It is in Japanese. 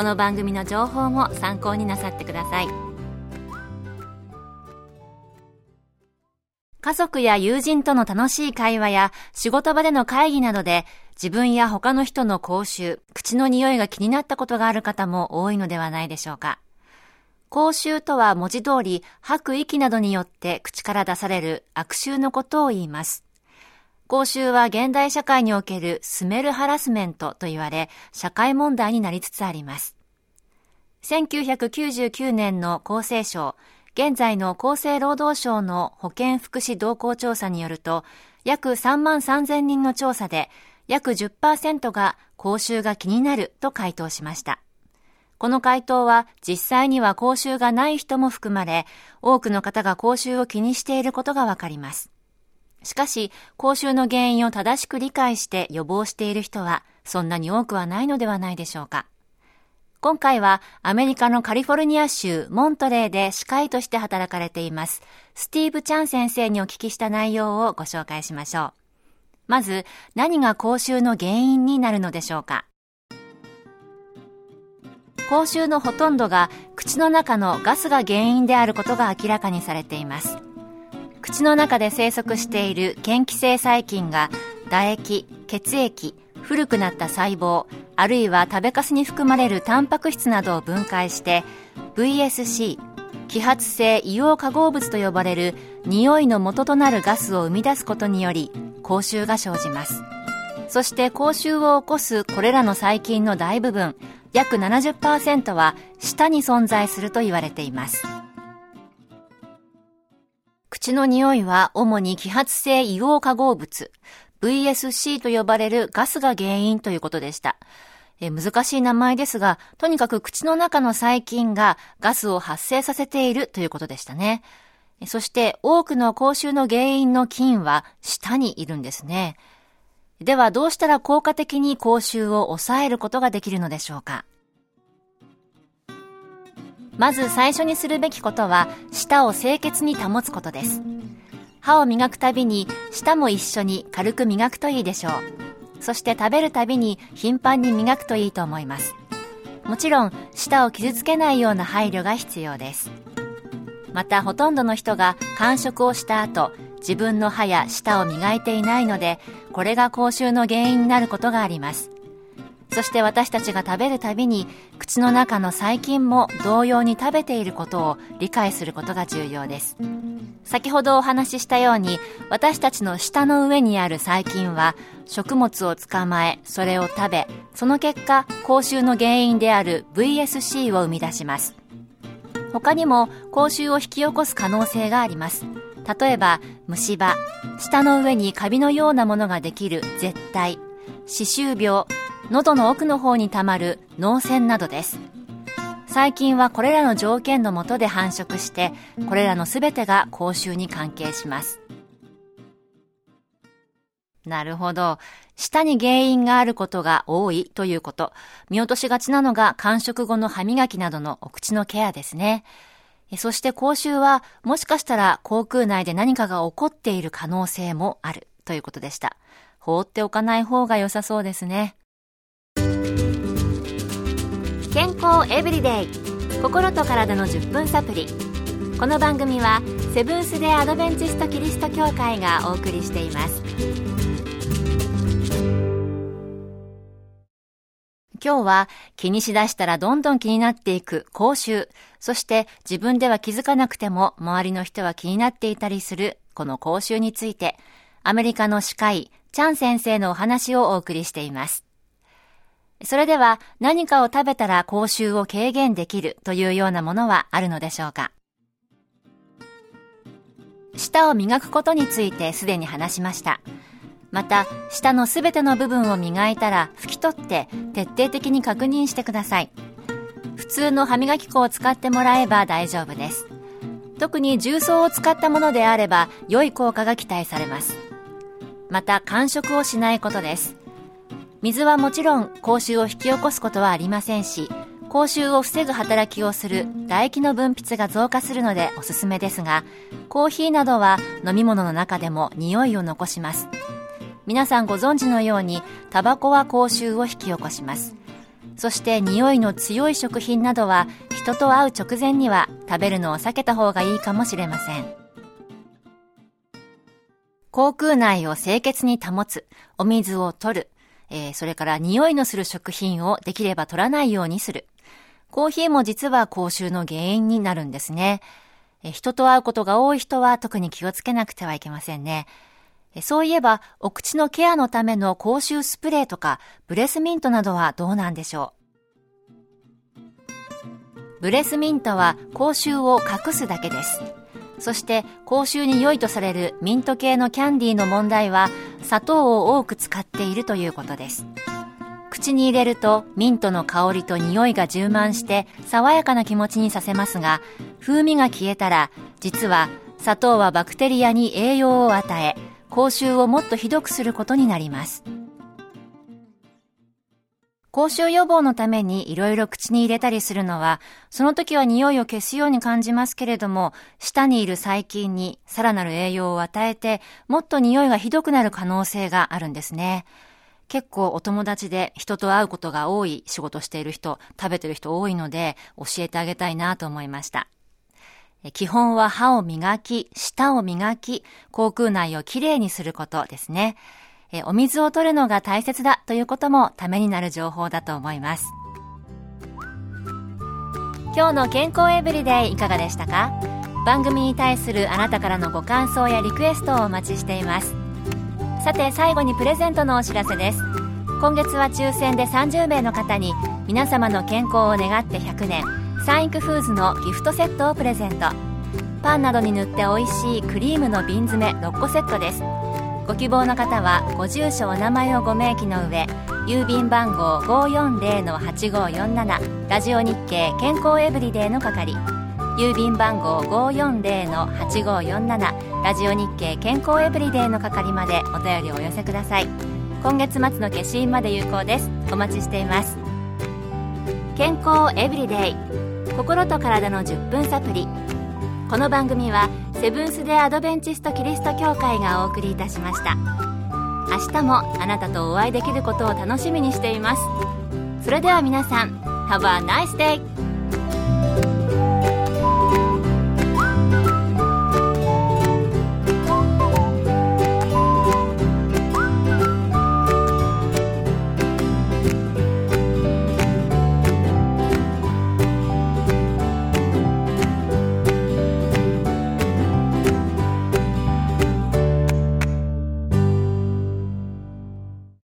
この番組の情報も参考になさってください家族や友人との楽しい会話や仕事場での会議などで自分や他の人の口臭、口の匂いが気になったことがある方も多いのではないでしょうか。口臭とは文字通り吐く息などによって口から出される悪臭のことを言います。口臭は現代社会におけるスメルハラスメントと言われ、社会問題になりつつあります。1999年の厚生省、現在の厚生労働省の保健福祉動向調査によると、約3万3000人の調査で、約10%が口臭が気になると回答しました。この回答は実際には口臭がない人も含まれ、多くの方が口臭を気にしていることがわかります。しかし、口臭の原因を正しく理解して予防している人は、そんなに多くはないのではないでしょうか。今回はアメリカのカリフォルニア州モントレーで歯科医として働かれています、スティーブ・チャン先生にお聞きした内容をご紹介しましょう。まず、何が口臭の原因になるのでしょうか。口臭のほとんどが口の中のガスが原因であることが明らかにされています。口の中で生息している嫌気性細菌が唾液、血液、古くなった細胞、あるいは食べかすに含まれるタンパク質などを分解して VSC、揮発性硫黄化合物と呼ばれる匂いの元となるガスを生み出すことにより口臭が生じます。そして口臭を起こすこれらの細菌の大部分、約70%は舌に存在すると言われています。口の匂いは主に揮発性硫黄化合物、VSC と呼ばれるガスが原因ということでした。え難しい名前ですが、とにかく口の中の細菌がガスを発生させているということでしたね。そして多くの口臭の原因の菌は舌にいるんですね。ではどうしたら効果的に口臭を抑えることができるのでしょうか？まず最初にするべきことは舌を清潔に保つことです。歯を磨くたびに舌も一緒に軽く磨くといいでしょう。そして食べるたびに頻繁に磨くといいと思います。もちろん舌を傷つけないような配慮が必要です。またほとんどの人が完食をした後自分の歯や舌を磨いていないのでこれが口臭の原因になることがあります。そして私たちが食べるたびに口の中の細菌も同様に食べていることを理解することが重要です。先ほどお話ししたように私たちの舌の上にある細菌は食物を捕まえそれを食べその結果口臭の原因である VSC を生み出します。他にも口臭を引き起こす可能性があります。例えば虫歯舌の上にカビのようなものができる絶対歯周病喉の奥の方にたまる脳腺などです最近はこれらの条件のもとで繁殖してこれらの全てが口臭に関係しますなるほど。舌に原因があることが多いということ。見落としがちなのが完食後の歯磨きなどのお口のケアですね。そして口臭はもしかしたら口腔内で何かが起こっている可能性もあるということでした。放っておかない方が良さそうですね。健康エブリデイ。心と体の10分サプリ。この番組はセブンス・デ・アドベンチスト・キリスト教会がお送りしています。今日は気にしだしたらどんどん気になっていく口臭、そして自分では気づかなくても周りの人は気になっていたりするこの口臭について、アメリカの歯科医、チャン先生のお話をお送りしています。それでは何かを食べたら口臭を軽減できるというようなものはあるのでしょうか？舌を磨くことについてすでに話しました。また、舌のすべての部分を磨いたら拭き取って徹底的に確認してください。普通の歯磨き粉を使ってもらえば大丈夫です。特に重曹を使ったものであれば良い効果が期待されます。また、間食をしないことです。水はもちろん口臭を引き起こすことはありませんし、口臭を防ぐ働きをする唾液の分泌が増加するのでおすすめですが、コーヒーなどは飲み物の中でも匂いを残します。皆さんご存知のように、タバコは口臭を引き起こします。そして匂いの強い食品などは人と会う直前には食べるのを避けた方がいいかもしれません。口腔内を清潔に保つ、お水を取る、えー、それから匂いのする食品をできれば取らないようにする。コーヒーも実は口臭の原因になるんですね。え人と会うことが多い人は特に気をつけなくてはいけませんね。そういえば、お口のケアのための口臭スプレーとか、ブレスミントなどはどうなんでしょうブレスミントは口臭を隠すだけです。そして口臭に良いとされるミント系のキャンディーの問題は砂糖を多く使っているということです。口に入れるとミントの香りと匂いが充満して爽やかな気持ちにさせますが、風味が消えたら、実は砂糖はバクテリアに栄養を与え、口臭をもっとひどくすることになります。口臭予防のためにいろいろ口に入れたりするのは、その時は匂いを消すように感じますけれども、舌にいる細菌にさらなる栄養を与えて、もっと匂いがひどくなる可能性があるんですね。結構お友達で人と会うことが多い仕事している人、食べてる人多いので教えてあげたいなと思いました。基本は歯を磨き、舌を磨き、口腔内をきれいにすることですね。えお水を取るのが大切だということもためになる情報だと思います。今日の健康エブリデイいかがでしたか？番組に対するあなたからのご感想やリクエストをお待ちしています。さて最後にプレゼントのお知らせです今月は抽選で30名の方に皆様の健康を願って100年サンイクフーズのギフトセットをプレゼントパンなどに塗って美味しいクリームの瓶詰め6個セットですご希望の方はご住所お名前をご明記の上郵便番号540-8547ラジオ日経健康エブリデイの係。郵便番号540-8547ラジオ日経健康エブリデイの係までお便りをお寄せください。今月末の消印まで有効です。お待ちしています。健康エブリデイ心と体の10分サプリこの番組はセブンス・デ・アドベンチスト・キリスト教会がお送りいたしました明日もあなたとお会いできることを楽しみにしていますそれでは皆さん Have a nice day!